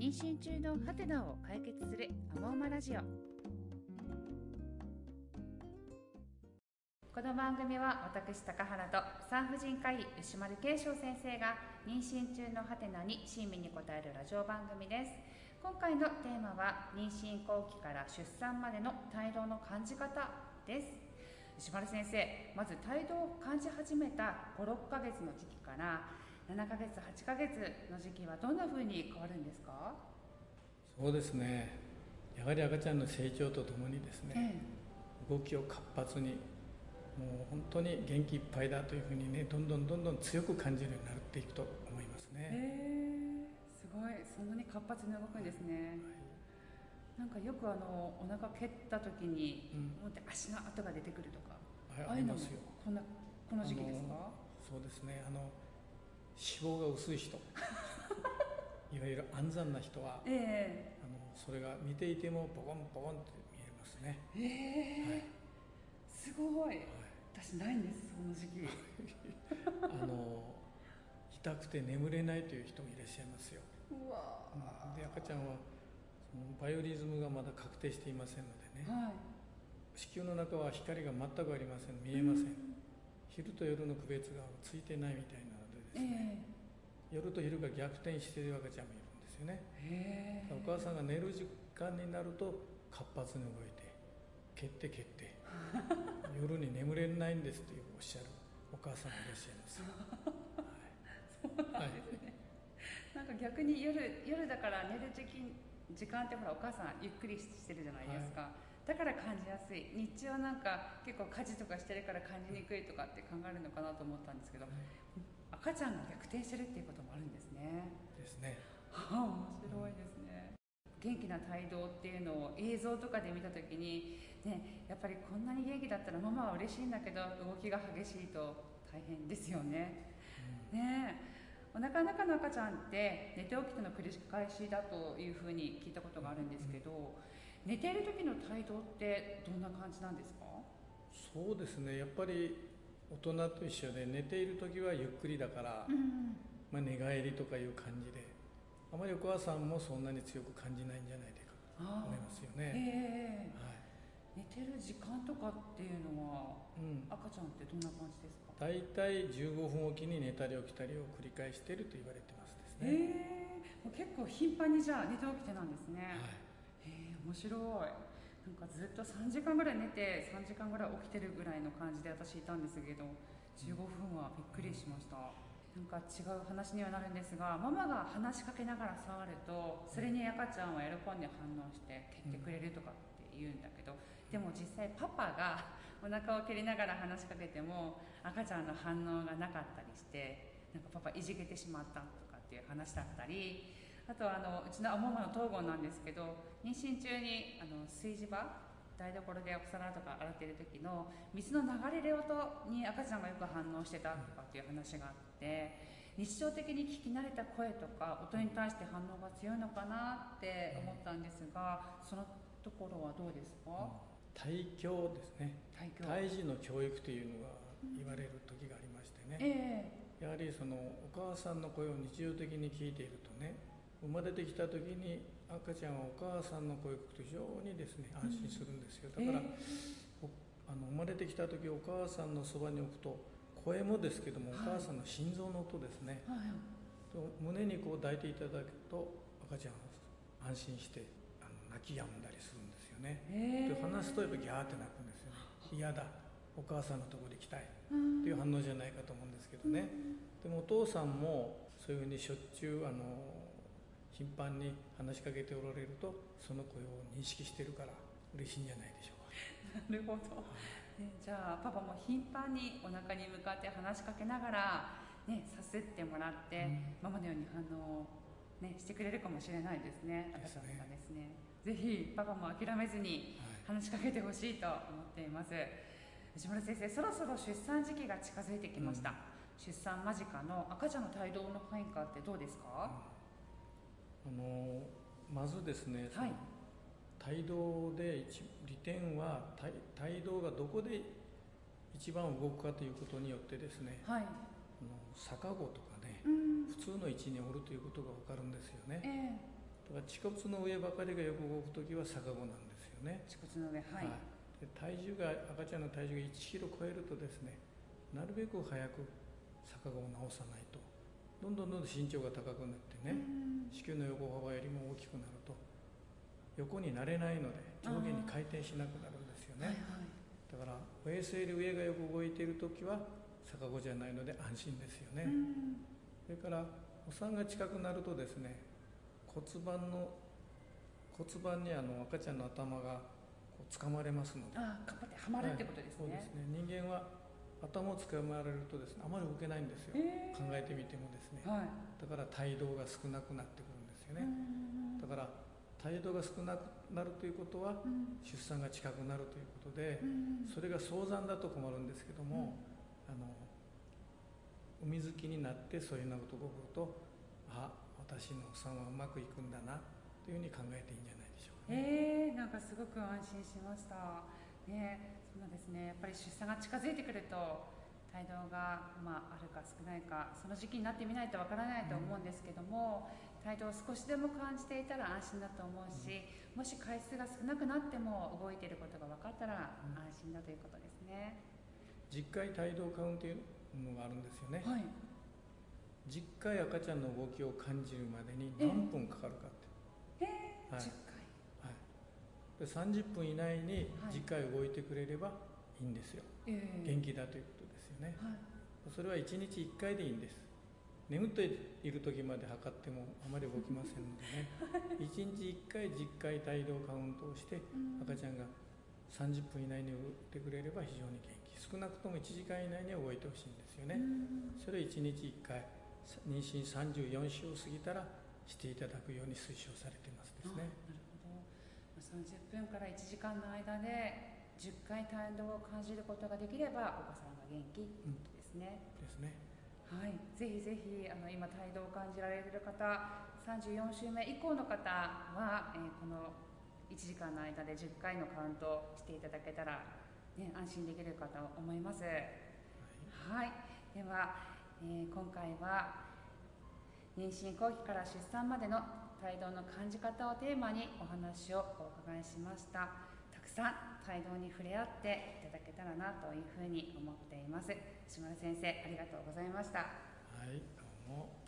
妊娠中のハテナを解決するアモーマラジオ。この番組は私高原と産婦人科医牛丸慶翔先生が妊娠中のハテナに親身に答えるラジオ番組です。今回のテーマは妊娠後期から出産までの胎動の感じ方です。石丸先生まず胎動を感じ始めた56ヶ月の時期から7ヶ月8ヶ月の時期はどんなふうに変わるんですか？そうですね。やはり赤ちゃんの成長とともにですね、ええ、動きを活発にもう本当に元気いっぱいだというふうにねどんどんどんどん強く感じるようになっていくと思いますね、えー、すごい。そんなに活発に動くんですね、はい、なんかよくあのお腹蹴った時に、うん、思って足の跡が出てくるとか、はい、ありますよ。こんなこの時期ですか？そうですね。あの脂肪が薄い人。いわゆる安産な人は、えー、あのそれが見ていてもボコンボコンって見えますね。ええ。ーはい、すごい、はい、私ないんですその時期。あの痛くて眠れないという人もいらっしゃいますよ。うわ、うん、で赤ちゃんはそのバイオリズムがまだ確定していませんのでね、はい、子宮の中は光が全くありません。見えません、ん、昼と夜の区別がついてないみたいなですね、え。ー、夜と昼が逆転している赤ちゃんもいるんですよね。お母さんが寝る時間になると活発に動いて蹴って蹴って 夜に眠れないんですというおっしゃるお母さんもいらっしゃいます、はい、そうなんですね、はい、なんか逆に夜夜だから寝る時期時間ってほらお母さんゆっくりしてるじゃないですか、はい、だから感じやすい。日中はなんか結構家事とかしてるから感じにくいとかって考えるのかなと思ったんですけど、赤ちゃんが逆転してるっていうこともあるんですね。ですね。面白いですね、元気な胎動っていうのを映像とかで見た時に、ね、やっぱりこんなに元気だったらママは嬉しいんだけど動きが激しいと大変ですよね。うん、ね。お腹の中の赤ちゃんって寝て起きての繰り返しだというふうに聞いたことがあるんですけど、うん、寝ている時の胎動ってどんな感じなんですか？そうですね。やっぱり大人と一緒で寝ている時はゆっくりだから、うん、まあ、寝返りとかいう感じであまりお母さんもそんなに強く感じないんじゃないかと思いますよね、えー、はい、寝てる時間とかっていうのは、うん、赤ちゃんってどんな感じですか？大体15分おきに寝たり起きたりを繰り返していると言われてますですね、えー、結構頻繁にじゃあ寝て起きてなんですね、はい、え面白いなんかずっと3時間ぐらい寝て3時間ぐらい起きてるぐらいの感じで私いたんですけど15分はびっくりしました。なんか違う話にはなるんですがママが話しかけながら触るとそれに赤ちゃんは喜んで反応して蹴ってくれるとかって言うんだけどでも実際パパが お腹を蹴りながら話しかけても赤ちゃんの反応がなかったりしてなんかパパいじけてしまったとかっていう話だったりあとはあのうちのアモマの東郷なんですけど妊娠中にあの炊事場台所でお皿とか洗っている時の水の流れる音に赤ちゃんがよく反応してたとかっていう話があって日常的に聞き慣れた声とか音に対して反応が強いのかなって思ったんですがそのところはどうですか？胎教ですね。胎児の教育というのが言われる時がありましてね、えー、やはりそのお母さんの声を日常的に聞いているとね生まれてきた時に赤ちゃんはお母さんの声を聞くと非常にですね安心するんですよ。だから、えー、あの生まれてきた時お母さんのそばに置くと声もですけども、お母さんの心臓の音ですね、はい、と胸にこう抱いていただくと赤ちゃんは安心してあの泣き止んだりするんですよね、えー、で話すとやっぱギャーって泣くんですよね。嫌だ。お母さんのところに行きたい。っていう反応じゃないかと思うんですけどね、でもお父さんもそういうふうにしょっちゅうあの頻繁に話しかけておられるとその声を認識してるから嬉しいんじゃないでしょうかなるほど、ね、じゃあパパも頻繁にお腹に向かって話しかけながら、ね、さすってもらって、うん、ママのように反応ね、してくれるかもしれないですね、赤ちゃんがですね。ぜひパパも諦めずに話しかけてほしいと思っています。内村先生、そろそろ出産時期が近づいてきました。うん、出産間近の赤ちゃんの胎動の変化ってどうですか？うんあのまずですね、はい、帯同で利点は帯同がどこで一番動くかということによってですね、はい、あの逆子とかね、うん、普通の位置におるということが分かるんですよね、えだから恥骨の上ばかりがよく動く時は逆子なんですよね。恥骨の上はい、はい、で体重が赤ちゃんの体重が1キロ超えるとですねなるべく早く逆子を直さないと。どんどんどんどん身長が高くなってね。子宮の横幅よりも大きくなると横になれないので上下に回転しなくなるんですよね、はいはい、だから衛星で上がよく動いている時は逆子じゃないので安心ですよね。それからお産が近くなるとですね骨盤の骨盤にあの赤ちゃんの頭がこう掴まれますので。ああかってはまるってことですね、はい、そうですね。人間は頭をつかまれるとですねあまり動けないんですよ、え。ー、考えてみてもですね、はい、だから体動が少なくなってくるんですよね。だから体動が少なくなるということは、出産が近くなるということで、それが早産だと困るんですけども、あの海好きになってそういうようなことが起こるとあ私のお産はうまくいくんだなというふうに考えていいんじゃないでしょうか、ね、えー、なんかすごく安心しましたねそうですね。やっぱり出産が近づいてくると胎動が、まあ、あるか少ないかその時期になってみないとわからないと思うんですけども、うん、胎動を少しでも感じていたら安心だと思うし、うん、もし回数が少なくなっても動いていることが分かったら安心だということですね、うん、10回胎動カウンというのがあるんですよね、はい、10回赤ちゃんの動きを感じるまでに何分かかるかって。え。ー、はい、10回30分以内に10回動いてくれればいいんですよ、はい、元気だということですよね、はい、それは1日1回でいいんです。眠っている時まで測ってもあまり動きませんのでね。1日1回10回体動カウントをして赤ちゃんが30分以内に動いてくれれば非常に元気。少なくとも1時間以内には動いてほしいんですよね。それを1日1回妊娠34週を過ぎたらしていただくように推奨されてますですね。30分から1時間の間で10回体動を感じることができればお子さんが元気ですね。うん、ですね。はい、ぜひぜひあの今体動を感じられている方34週目以降の方は、えー、この1時間の間で10回のカウントしていただけたら、ね、安心できるかと思います。はい、はい、では、えー、今回は妊娠後期から出産までの帯同の感じ方をテーマにお話をお伺いしました。たくさん帯同に触れ合っていただけたらなというふうに思っています。島田先生ありがとうございました。はいどうも。